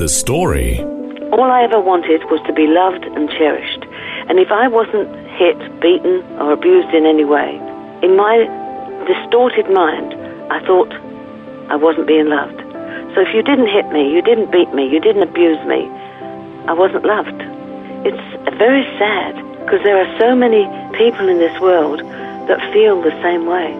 The story. All I ever wanted was to be loved and cherished. And if I wasn't hit, beaten, or abused in any way, in my distorted mind, I thought I wasn't being loved. So if you didn't hit me, you didn't beat me, you didn't abuse me, I wasn't loved. It's very sad because there are so many people in this world that feel the same way.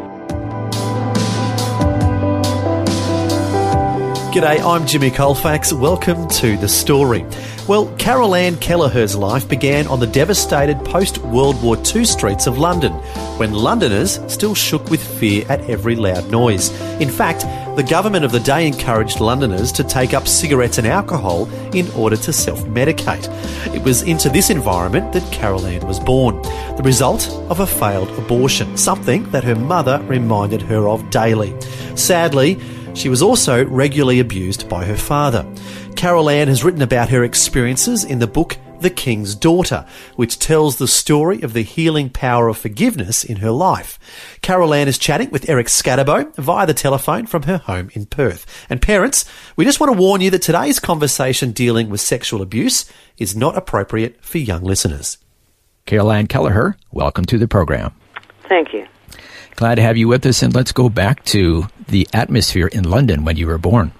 G'day, I'm Jimmy Colfax. Welcome to The Story. Well, Carol Ann Kelleher's life began on the devastated post World War II streets of London, when Londoners still shook with fear at every loud noise. In fact, the government of the day encouraged Londoners to take up cigarettes and alcohol in order to self medicate. It was into this environment that Carol Ann was born, the result of a failed abortion, something that her mother reminded her of daily. Sadly, she was also regularly abused by her father. Carol Ann has written about her experiences in the book The King's Daughter, which tells the story of the healing power of forgiveness in her life. Carol Ann is chatting with Eric Skattebo via the telephone from her home in Perth. And parents, we just want to warn you that today's conversation dealing with sexual abuse is not appropriate for young listeners. Carol Ann Kelleher, welcome to the program. Thank you. Glad to have you with us, and let's go back to the atmosphere in London when you were born.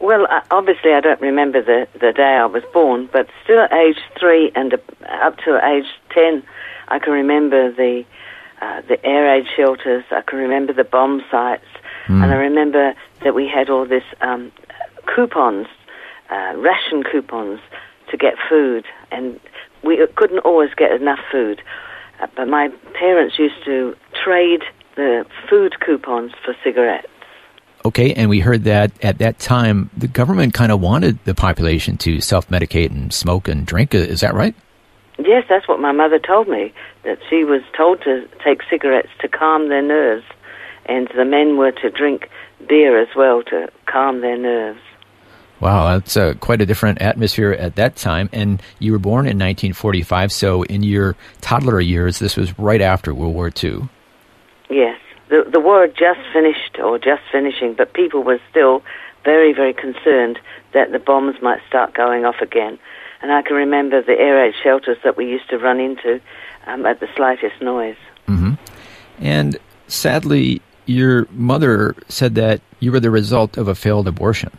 Well, uh, obviously, I don't remember the, the day I was born, but still at age three and up to age ten, I can remember the uh, the air raid shelters. I can remember the bomb sites, mm. and I remember that we had all this um, coupons, uh, ration coupons to get food, and we couldn't always get enough food. Uh, but my parents used to trade the food coupons for cigarettes. Okay, and we heard that at that time the government kind of wanted the population to self medicate and smoke and drink. Is that right? Yes, that's what my mother told me. That she was told to take cigarettes to calm their nerves, and the men were to drink beer as well to calm their nerves. Wow, that's uh, quite a different atmosphere at that time. And you were born in 1945, so in your toddler years, this was right after World War II. Yes, the the war had just finished or just finishing, but people were still very very concerned that the bombs might start going off again. And I can remember the air raid shelters that we used to run into um, at the slightest noise. Mm-hmm. And sadly, your mother said that you were the result of a failed abortion.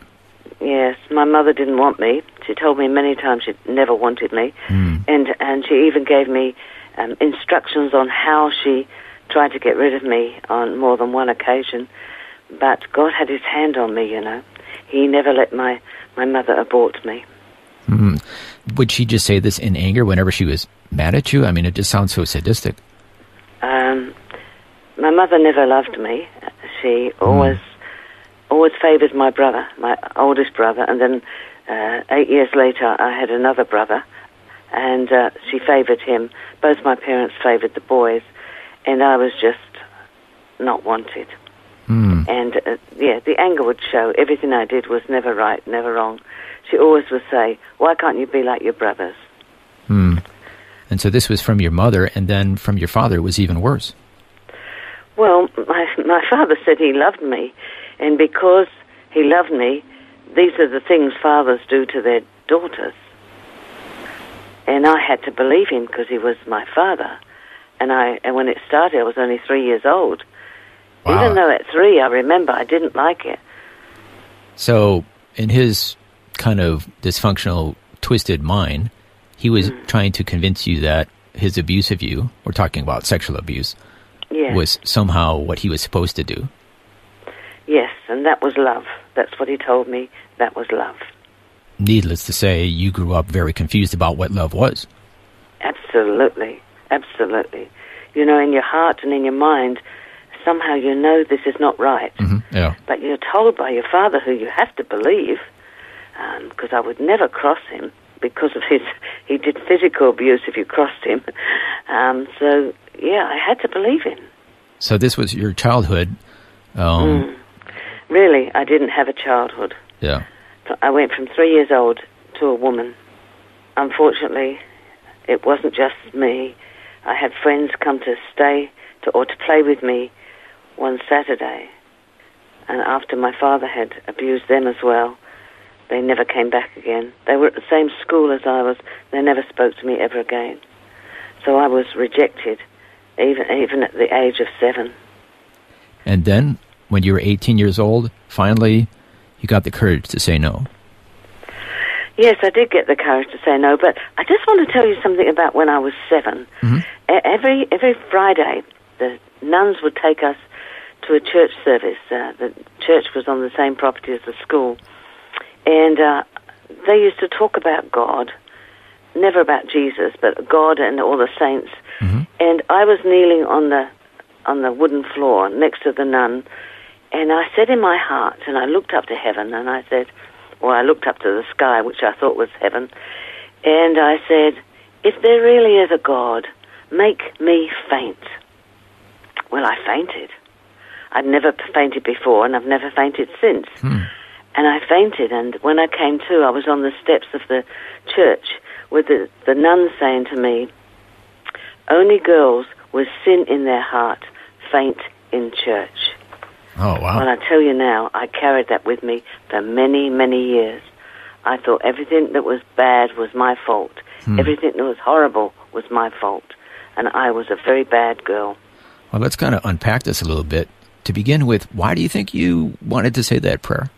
Yes, my mother didn't want me. She told me many times she never wanted me, mm. and and she even gave me um, instructions on how she tried to get rid of me on more than one occasion. But God had His hand on me, you know. He never let my my mother abort me. Mm. Would she just say this in anger whenever she was mad at you? I mean, it just sounds so sadistic. Um, my mother never loved me. She always. Mm always favoured my brother, my oldest brother, and then uh, eight years later I had another brother, and uh, she favoured him. Both my parents favoured the boys, and I was just not wanted. Mm. And uh, yeah, the anger would show. Everything I did was never right, never wrong. She always would say, "Why can't you be like your brothers?" Hmm. And so this was from your mother, and then from your father it was even worse. Well, my my father said he loved me, and because he loved me, these are the things fathers do to their daughters. And I had to believe him because he was my father. And I and when it started, I was only three years old. Wow. Even though at three, I remember I didn't like it. So, in his kind of dysfunctional, twisted mind, he was mm. trying to convince you that his abuse of you, we're talking about sexual abuse, yes. was somehow what he was supposed to do. Yes, and that was love. That's what he told me. That was love. Needless to say, you grew up very confused about what love was. Absolutely. Absolutely. You know, in your heart and in your mind, somehow you know this is not right. Mm-hmm. Yeah. But you're told by your father, who you have to believe, because I would never cross him because of his. He did physical abuse if you crossed him. Um, so yeah, I had to believe him. So this was your childhood. Um, Really, I didn't have a childhood. Yeah. I went from three years old to a woman. Unfortunately, it wasn't just me. I had friends come to stay to, or to play with me one Saturday. And after my father had abused them as well, they never came back again. They were at the same school as I was. They never spoke to me ever again. So I was rejected, even even at the age of seven. And then, when you were 18 years old, finally, you got the courage to say no. Yes, I did get the courage to say no, but I just want to tell you something about when I was 7 E- Every every Friday, the nuns would take us to a church service. Uh, the church was on the same property as the school, and uh, they used to talk about God, never about Jesus, but God and all the saints. And I was kneeling on the on the wooden floor next to the nun, and I said in my heart, and I looked up to heaven, and I said, or I looked up to the sky, which I thought was heaven, and I said, if there really is a God, make me faint. Well, I fainted. I'd never fainted before, and I've never fainted since. Hmm. And I fainted, and when I came to, I was on the steps of the church with the, the nun saying to me, only girls with sin in their heart faint in church. Oh, wow. Well, I tell you now, I carried that with me for many, many years. I thought everything that was bad was my fault. Hmm. Everything that was horrible was my fault. And I was a very bad girl. Well, let's kind of unpack this a little bit. To begin with, why do you think you wanted to say that prayer?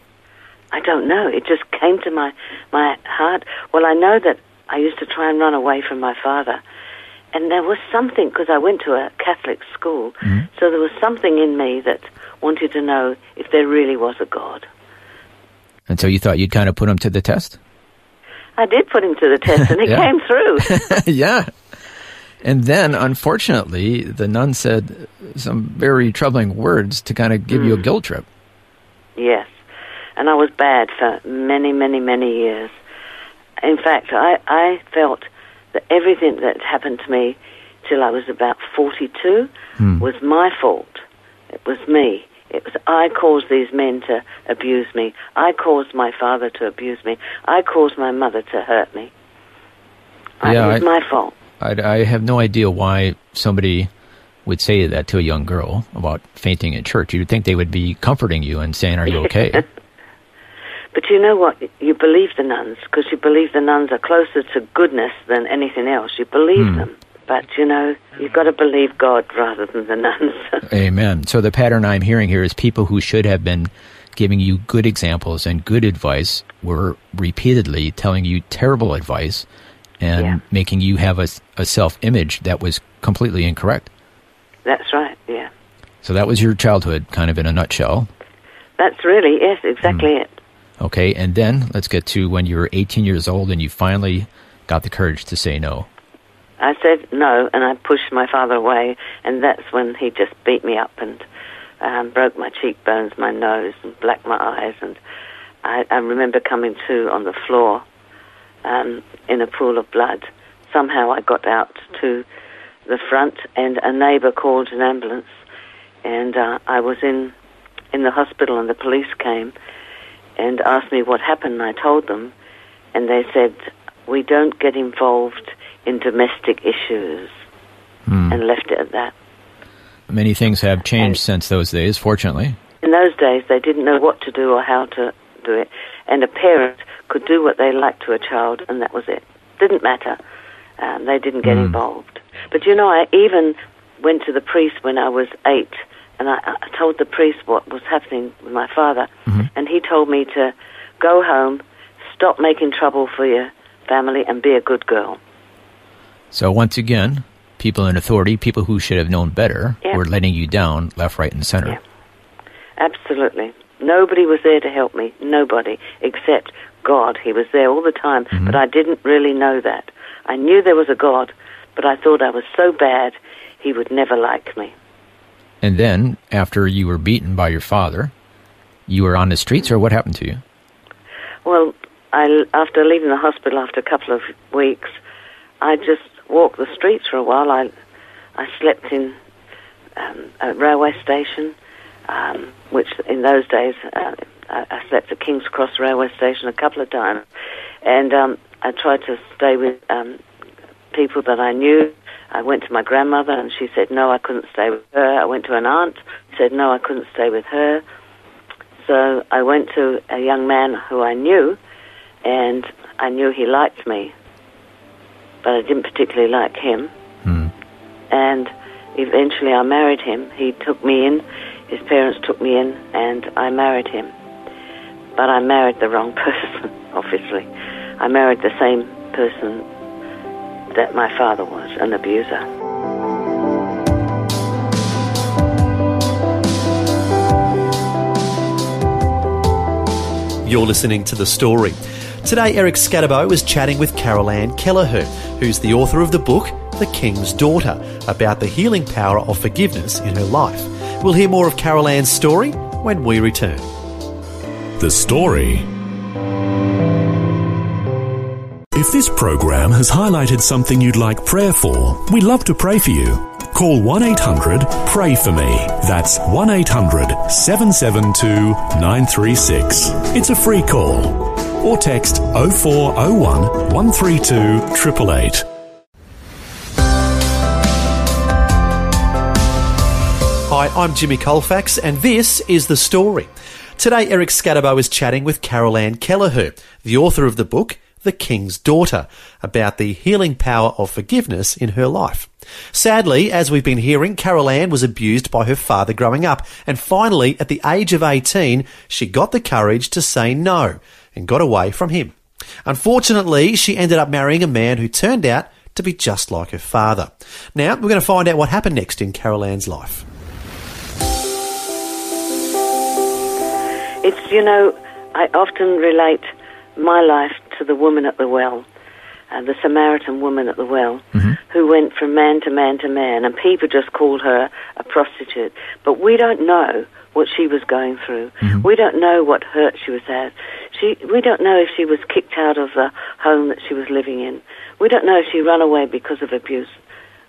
I don't know. It just came to my, my heart. Well, I know that I used to try and run away from my father. And there was something, because I went to a Catholic school, mm-hmm. so there was something in me that wanted to know if there really was a God. And so you thought you'd kind of put him to the test? I did put him to the test, and he Yeah. came through. yeah. And then, unfortunately, the nun said some very troubling words to kind of give you a hmm. guilt trip. Yes. And I was bad for many, many, many years. In fact, I, I felt that everything that happened to me till I was about 42 hmm. was my fault. It was me. It was I caused these men to abuse me. I caused my father to abuse me. I caused my mother to hurt me. I- Yeah, it was I- my fault. I, I have no idea why somebody would say that to a young girl about fainting in church. You'd think they would be comforting you and saying, Are you okay? But you know what? You believe the nuns because you believe the nuns are closer to goodness than anything else. You believe hmm. them. But you know, you've got to believe God rather than the nuns. Amen. So the pattern I'm hearing here is people who should have been giving you good examples and good advice were repeatedly telling you terrible advice and Yeah. making you have a, a self image that was completely incorrect. That's right. Yeah. So that was your childhood, kind of in a nutshell. That's really yes, exactly it. Okay, and then let's get to when you were 18 years old and you finally got the courage to say no. I said no, and I pushed my father away, and that's when he just beat me up and um, broke my cheekbones, my nose, and blacked my eyes. And I, I remember coming to on the floor um, in a pool of blood. Somehow I got out to the front, and a neighbour called an ambulance, and uh, I was in in the hospital, and the police came and asked me what happened. And I told them, and they said, "We don't get involved in domestic issues," and left it at that. Many things have changed since those days, fortunately. In those days, they didn't know what to do or how to do it, and a parent could do what they liked to a child, and that was it. Didn't matter. Um, they didn't get involved. But you know, I even went to the priest when I was eight, and I, I told the priest what was happening with my father, and he told me to go home, stop making trouble for your family, and be a good girl. So once again, people in authority, people who should have known better, Yeah. were letting you down left, right, and center. Yeah. Absolutely. Nobody was there to help me. Nobody. Except God. He was there all the time. But I didn't really know that. I knew there was a God, but I thought I was so bad he would never like me. And then, after you were beaten by your father, you were on the streets, or what happened to you? Well, I, after leaving the hospital after a couple of weeks, I just walked the streets for a while. I, I slept in um, a railway station, um, which in those days uh, I, I slept at King's Cross railway station a couple of times, and um, I tried to stay with um, people that I knew. I went to my grandmother, and she said no, I couldn't stay with her. I went to an aunt, said no, I couldn't stay with her. So I went to a young man who I knew, and I knew he liked me, but I didn't particularly like him. And eventually I married him. He took me in, his parents took me in, and I married him. But I married the wrong person, obviously. I married the same person that my father was, an abuser. You're listening to The Story. Today, Eric Skattebo is chatting with Carol Ann Kelleher, who's the author of the book The King's Daughter, about the healing power of forgiveness in her life. We'll hear more of Carol Ann's story when we return. The Story. If this program has highlighted something you'd like prayer for, we'd love to pray for you. Call 1 800 Pray For Me. That's 1 800 772 936. It's a free call. Or text 0401 132 888. Hi, I'm Jimmy Colfax, and this is The Story. Today, Eric Skattebo is chatting with Carol Ann Kelleher, the author of the book The King's Daughter, about the healing power of forgiveness in her life. Sadly, as we've been hearing, Carol Ann was abused by her father growing up, and finally, at the age of 18, she got the courage to say no and got away from him. Unfortunately, she ended up marrying a man who turned out to be just like her father. Now, we're going to find out what happened next in Carol Ann's life. It's, you know, I often relate my life to the woman at the well, uh, the Samaritan woman at the well, mm-hmm. who went from man to man to man, and people just called her a prostitute. But we don't know what she was going through. Mm-hmm. We don't know what hurt she was at. She, we don't know if she was kicked out of the home that she was living in. We don't know if she ran away because of abuse.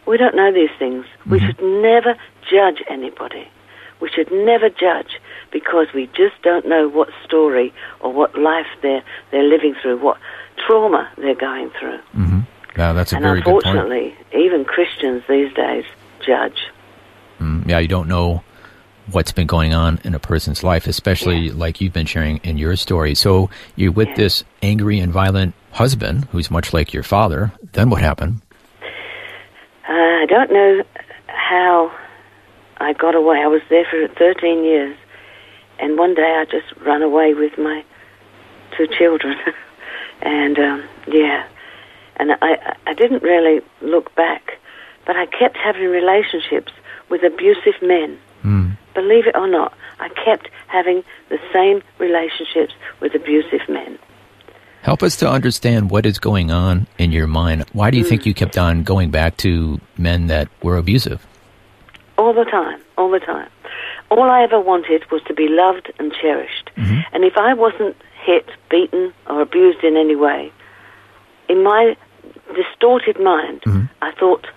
We don't know these things. We mm-hmm. should never judge anybody. We should never judge because we just don't know what story or what life they're they're living through, what trauma they're going through. Yeah, that's a and very good point. unfortunately, even Christians these days judge. Mm, yeah, you don't know what's been going on in a person's life, especially like you've been sharing in your story. So you're with this angry and violent husband who's much like your father. Then what happened? Uh, I don't know how I got away. I was there for 13 years, and one day I just ran away with my two children, and um, yeah, and I I didn't really look back, but I kept having relationships with abusive men. Believe it or not, I kept having the same relationships with abusive men. Help us to understand what is going on in your mind. Why do you Mm. think you kept on going back to men that were abusive? All the time, all the time. All I ever wanted was to be loved and cherished. Mm-hmm. And if I wasn't hit, beaten, or abused in any way, in my distorted mind, mm-hmm. I thought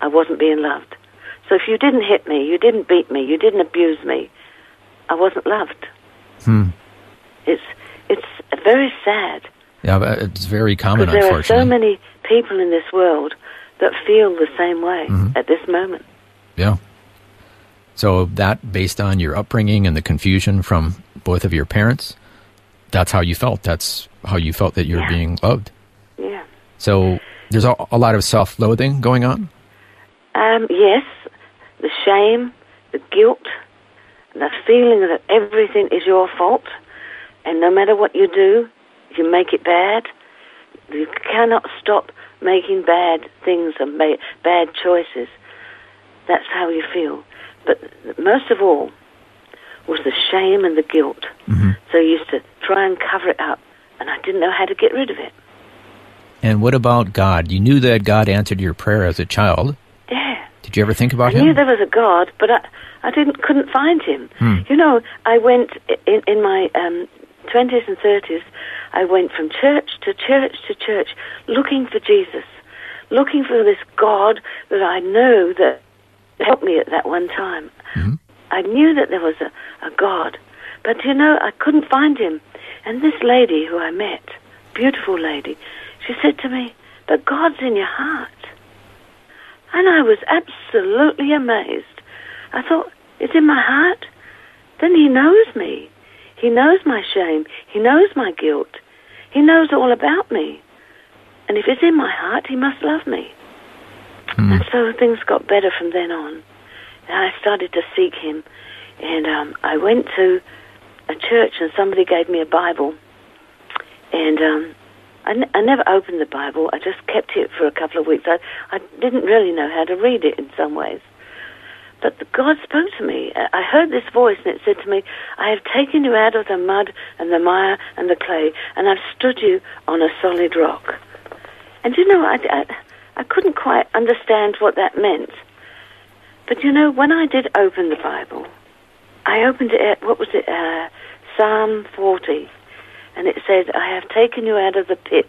I wasn't being loved. So if you didn't hit me, you didn't beat me, you didn't abuse me, I wasn't loved. Hmm. It's it's very sad Yeah, but it's very common, there are so many people in this world that feel the same way mm-hmm. at this moment. Yeah. So that based on your upbringing and the confusion from both of your parents, that's how you felt. That's how you felt that you're Yeah. being loved. Yeah. So there's a, a lot of self-loathing going on. Um, yes, the shame, the guilt, the feeling that everything is your fault, and no matter what you do, you make it bad. You cannot stop making bad things and bad choices. That's how you feel. But most of all was the shame and the guilt. So I used to try and cover it up, and I didn't know how to get rid of it. And what about God? You knew that God answered your prayer as a child. Yeah. Did you ever think about I about knew there was a God, but I, I didn't couldn't find him. You know, I went in in my um, twenties and thirties. I went from church to church to church looking for Jesus, looking for this God that I know that helped me at that one time. Mm-hmm. I knew that there was a, a God, but you know, I couldn't find him. And this lady who I met, beautiful lady, she said to me, But God's in your heart. And I was absolutely amazed. I thought, It's in my heart? Then He knows me. He knows my shame. He knows my guilt. He knows all about me. And if it's in my heart, He must love me. And so things got better from then on. And I started to seek Him. And um, I went to a church, and somebody gave me a Bible. And um, I, n- I never opened the Bible. I just kept it for a couple of weeks. I, I didn't really know how to read it in some ways. But God spoke to me. I I heard this voice, and it said to me, I have taken you out of the mud and the mire and the clay, and I've stood you on a solid rock. And you know, I, I, I couldn't quite understand what that meant. But you know, when I did open the Bible, I opened it at, what was it, uh, Psalm 40. And it said, I have taken you out of the pit,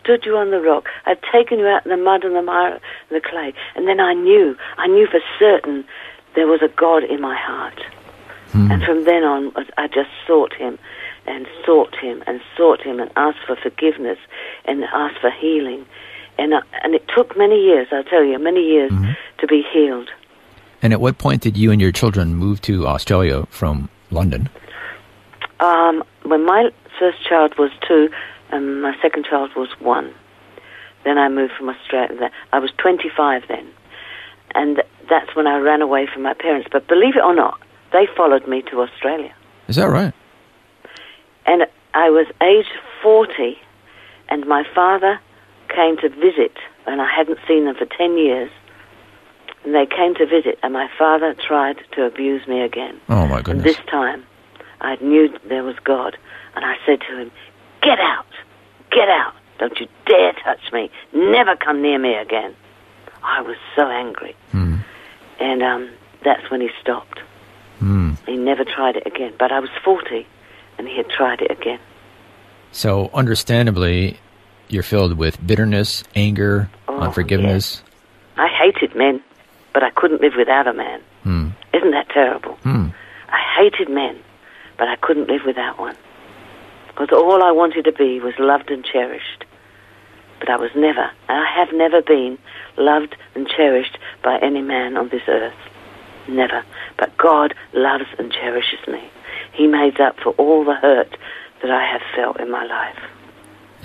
stood you on the rock. I've taken you out in the mud and the mire and the clay. And then I knew, I knew for certain there was a God in my heart. And from then on, I just sought him and sought him and sought him and asked for forgiveness and asked for healing. And, uh, and it took many years, I'll tell you, many years to be healed. And at what point did you and your children move to Australia from London? Um, when my first child was two and my second child was one, then I moved from Australia. I was 25 then. And that's when I ran away from my parents. But believe it or not, they followed me to Australia. Is that right? And I was age 40, and my father came to visit, and I hadn't seen them for 10 years. And they came to visit, and my father tried to abuse me again. Oh, my goodness. And this time, I knew there was God, and I said to him, Get out! Get out! Don't you dare touch me! Never come near me again! I was so angry. Hmm. And um, that's when he stopped. Hmm. He never tried it again. But I was 40, and he had tried it again. So, understandably, you're filled with bitterness, anger, Oh, unforgiveness. I hated men, but I couldn't live without a man. Hmm. Isn't that terrible? Hmm. I hated men, but I couldn't live without one. Because all I wanted to be was loved and cherished. But I was never, and I have never been, loved and cherished by any man on this earth. Never. But God loves and cherishes me. He made up for all the hurt that I have felt in my life.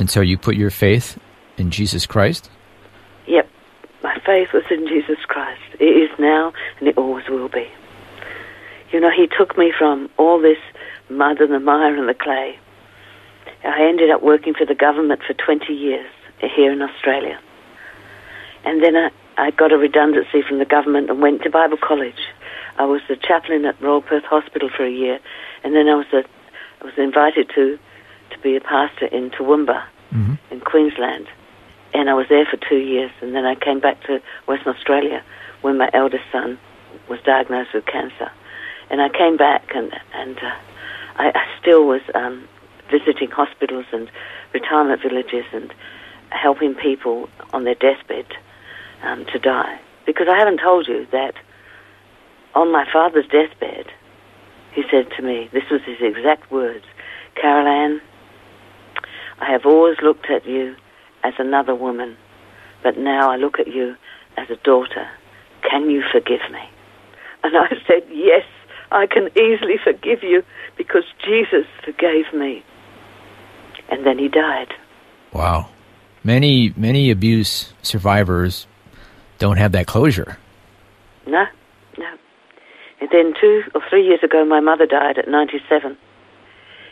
And so you put your faith in Jesus Christ? Yep, my faith was in Jesus Christ. It is now, and it always will be. You know, He took me from all this mud and the mire and the clay. I ended up working for the government for 20 years here in Australia. And then I, I got a redundancy from the government and went to Bible college. I was the chaplain at Royal Perth Hospital for a year, and then I was a, I was invited to to be a pastor in Toowoomba in Queensland, and I was there for two years, and then I came back to Western Australia when my eldest son was diagnosed with cancer, and I came back and and uh, I, I still was um, visiting hospitals and retirement villages and helping people on their deathbed um, to die. Because I haven't told you that on my father's deathbed, he said to me, this was his exact words, Carol Ann, I have always looked at you as another woman, but now I look at you as a daughter. Can you forgive me? And I said, Yes, I can easily forgive you because Jesus forgave me. And then he died. Wow. Many, many abuse survivors don't have that closure. No, no. And then two or three years ago, my mother died at 97.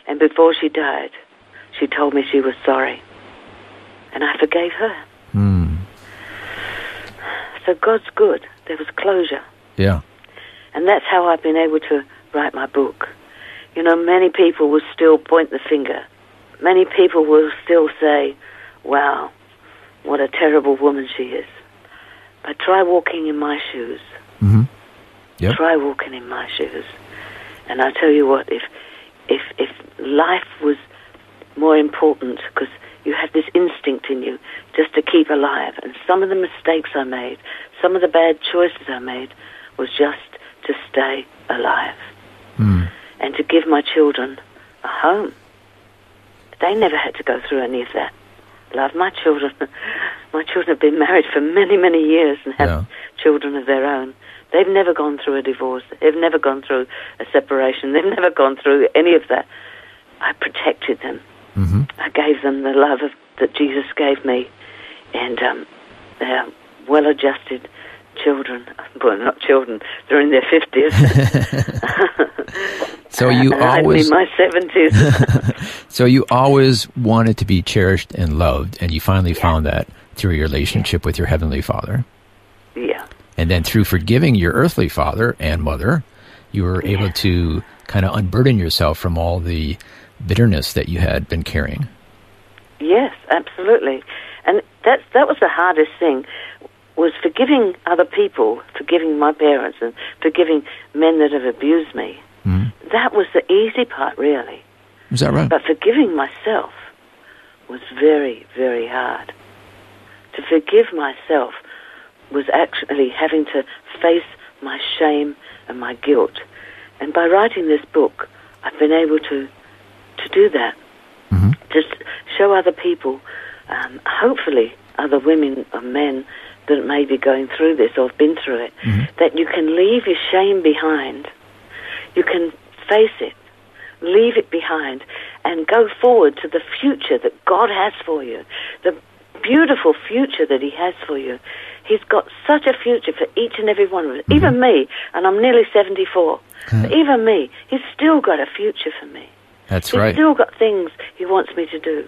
And before she died, she told me she was sorry. And I forgave her. Hmm. So God's good. There was closure. Yeah. And that's how I've been able to write my book. You know, many people will still point the finger. Many people will still say, wow, what a terrible woman she is. But try walking in my shoes. Mm-hmm. Yep. Try walking in my shoes. And I tell you what, if if if life was more important because you have this instinct in you just to keep alive. And some of the mistakes I made, some of the bad choices I made, was just to stay alive hmm. and to give my children a home. They never had to go through any of that. Love my children. my children have been married for many, many years and have Yeah. children of their own. They've never gone through a divorce. They've never gone through a separation. They've never gone through any of that. I protected them. Hmm I gave them the love of, that Jesus gave me, and um, they're well-adjusted children. Well, not children; they're in their fifties. So you and I'm always in my seventies. so you always wanted to be cherished and loved, and you finally found that through your relationship with your heavenly Father, yeah, and then through forgiving your earthly father and mother, you were able to kind of unburden yourself from all the bitterness that you had been carrying. yes, absolutely. And that's that was the hardest thing was forgiving other people, forgiving my parents, and forgiving men that have abused me. Mhm. That was the easy part, really. Is that right? But forgiving myself was very, very hard. To forgive myself was actually having to face my shame and my guilt. And by writing this book, I've been able to to do that. Mhm. Just show other people, um, hopefully other women or men that may be going through this or have been through it, that you can leave your shame behind. You can face it leave it behind and go forward to the future that God has for you, the beautiful future that He has for you. He's got such a future for each and every one of us. Even me, and I'm nearly 74, but even me, He's still got a future for me. That's He's right. still got things He wants me to do.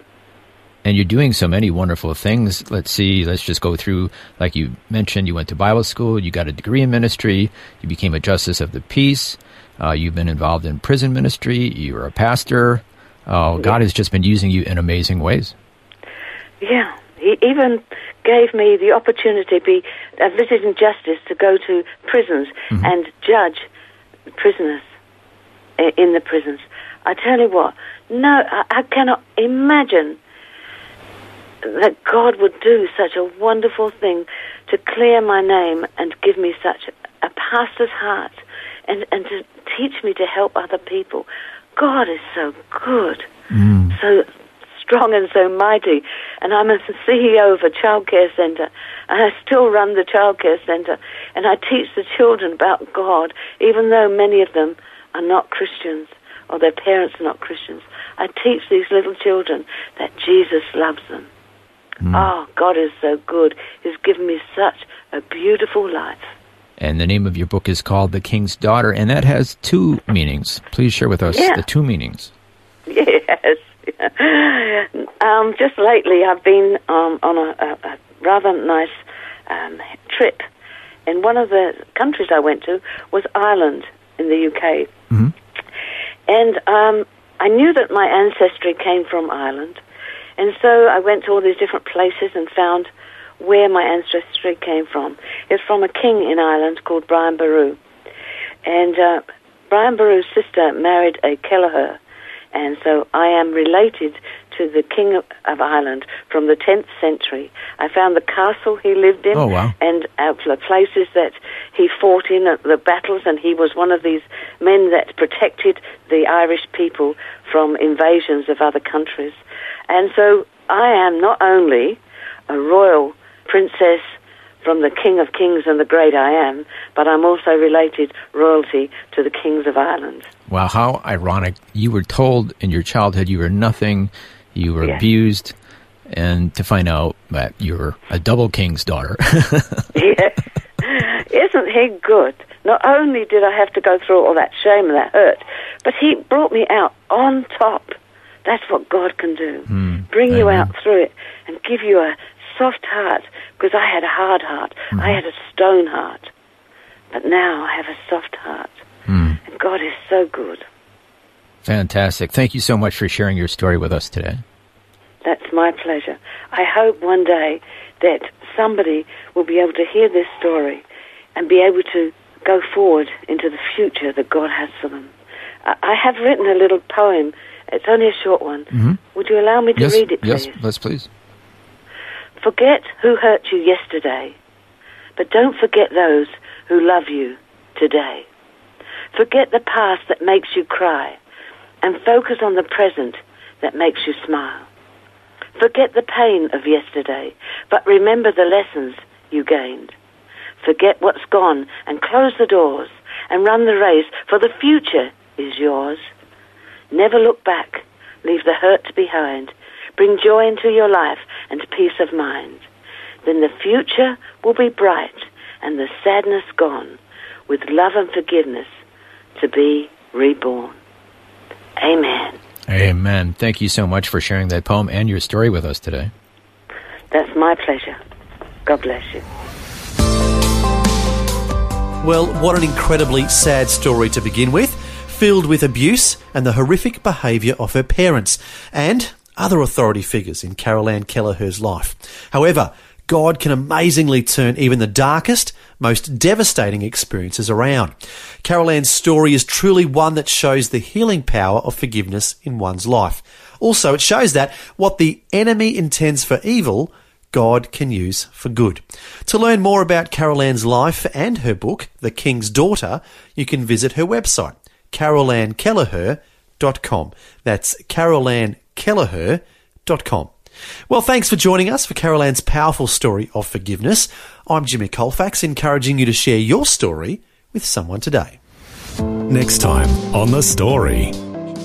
And you're doing so many wonderful things. Let's see, let's just go through, like you mentioned, you went to Bible school, you got a degree in ministry, you became a justice of the peace, uh, you've been involved in prison ministry, You're a pastor. Uh, God has just been using you in amazing ways. Yeah, he even gave me the opportunity to be a visiting justice to go to prisons and judge prisoners in the prisons. I tell you what, no, I, I cannot imagine that God would do such a wonderful thing to clear my name and give me such a pastor's heart and, and to teach me to help other people. God is so good, mm. so strong and so mighty. And I'm a CEO of a childcare centre, and I still run the childcare centre, and I teach the children about God, even though many of them are not Christians or their parents are not Christians. I teach these little children that Jesus loves them. Oh, God is so good. He's given me such a beautiful life. And the name of your book is called The King's Daughter, and that has two meanings. Please share with us Yeah. the two meanings. Yes. um, just lately, I've been um, on a, a, a rather nice um, trip, and one of the countries I went to was Ireland in the UK. Mhm. And um, I knew that my ancestry came from Ireland, and so I went to all these different places and found where my ancestry came from. It's from a king in Ireland called Brian Boru. And uh, Brian Boru's sister married a Kelleher, and so I am related to the King of, of Ireland from the 10th century. I found the castle he lived in Oh, wow. and uh, the places that he fought in, uh, the battles, and he was one of these men that protected the Irish people from invasions of other countries. And so I am not only a royal princess from the King of Kings and the Great I Am, but I'm also related royalty to the kings of Ireland. Wow, how ironic. You were told in your childhood you were nothing, you were Yeah. abused, and to find out that you're a double king's daughter. yes. Isn't he good? Not only did I have to go through all that shame and that hurt, but he brought me out on top. That's what God can do. Bring you out through it and give you a soft heart because I had a hard heart. I had a stone heart. But now I have a soft heart. Hmm. And God is so good. Fantastic. Thank you so much for sharing your story with us today. That's my pleasure. I hope one day that somebody will be able to hear this story and be able to go forward into the future that God has for them. I have written a little poem It's only a short one. Mm-hmm. Would you allow me to yes, read it, please? yes, let's please. Forget who hurt you yesterday, but don't forget those who love you today. Forget the past that makes you cry, and focus on the present that makes you smile. Forget the pain of yesterday, but remember the lessons you gained. Forget what's gone and close the doors and run the race, for the future is yours. Never look back. Leave the hurt behind. Bring joy into your life and peace of mind. Then the future will be bright and the sadness gone, with love and forgiveness to be reborn. Amen. Amen. Thank you so much for sharing that poem and your story with us today. That's my pleasure. God bless you. Well, what an incredibly sad story to begin with, filled with abuse and the horrific behaviour of her parents and other authority figures in Carol Ann Kelleher's life. However, God can amazingly turn even the darkest, most devastating experiences around. Carol Ann's story is truly one that shows the healing power of forgiveness in one's life. Also, it shows that what the enemy intends for evil, God can use for good. To learn more about Carol Ann's life and her book, The King's Daughter, you can visit her website, carolankelleher.com. That's carolankelleher.com. Well, thanks for joining us for Carol Ann's powerful story of forgiveness. I'm Jimmy Colfax, encouraging you to share your story with someone today. Next time on The Story.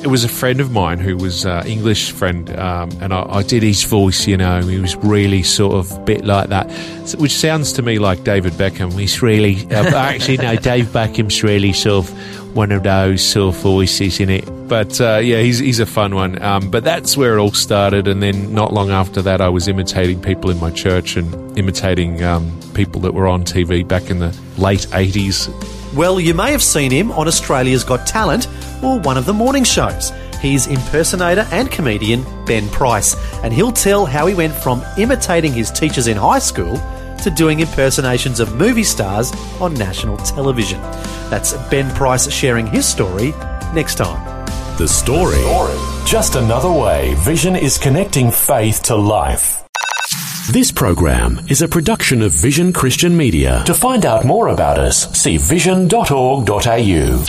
It was a friend of mine who was uh, English friend, um, and I, I did his voice. You know, he was really sort of a bit like that, so- which sounds to me like David Beckham. He's really uh, actually no, Dave Beckham's really sort of one of those sort of voices in it. But uh, yeah, he's he's a fun one. Um, but that's where it all started, and then not long after that, I was imitating people in my church and imitating um, people that were on TV back in the late eighties. Well, you may have seen him on Australia's Got Talent or one of the morning shows. He's impersonator and comedian Ben Price, and he'll tell how he went from imitating his teachers in high school to doing impersonations of movie stars on national television. That's Ben Price sharing his story next time. The Story. Just another way Vision is connecting faith to life. This program is a production of Vision Christian Media. To find out more about us, see vision.org.au.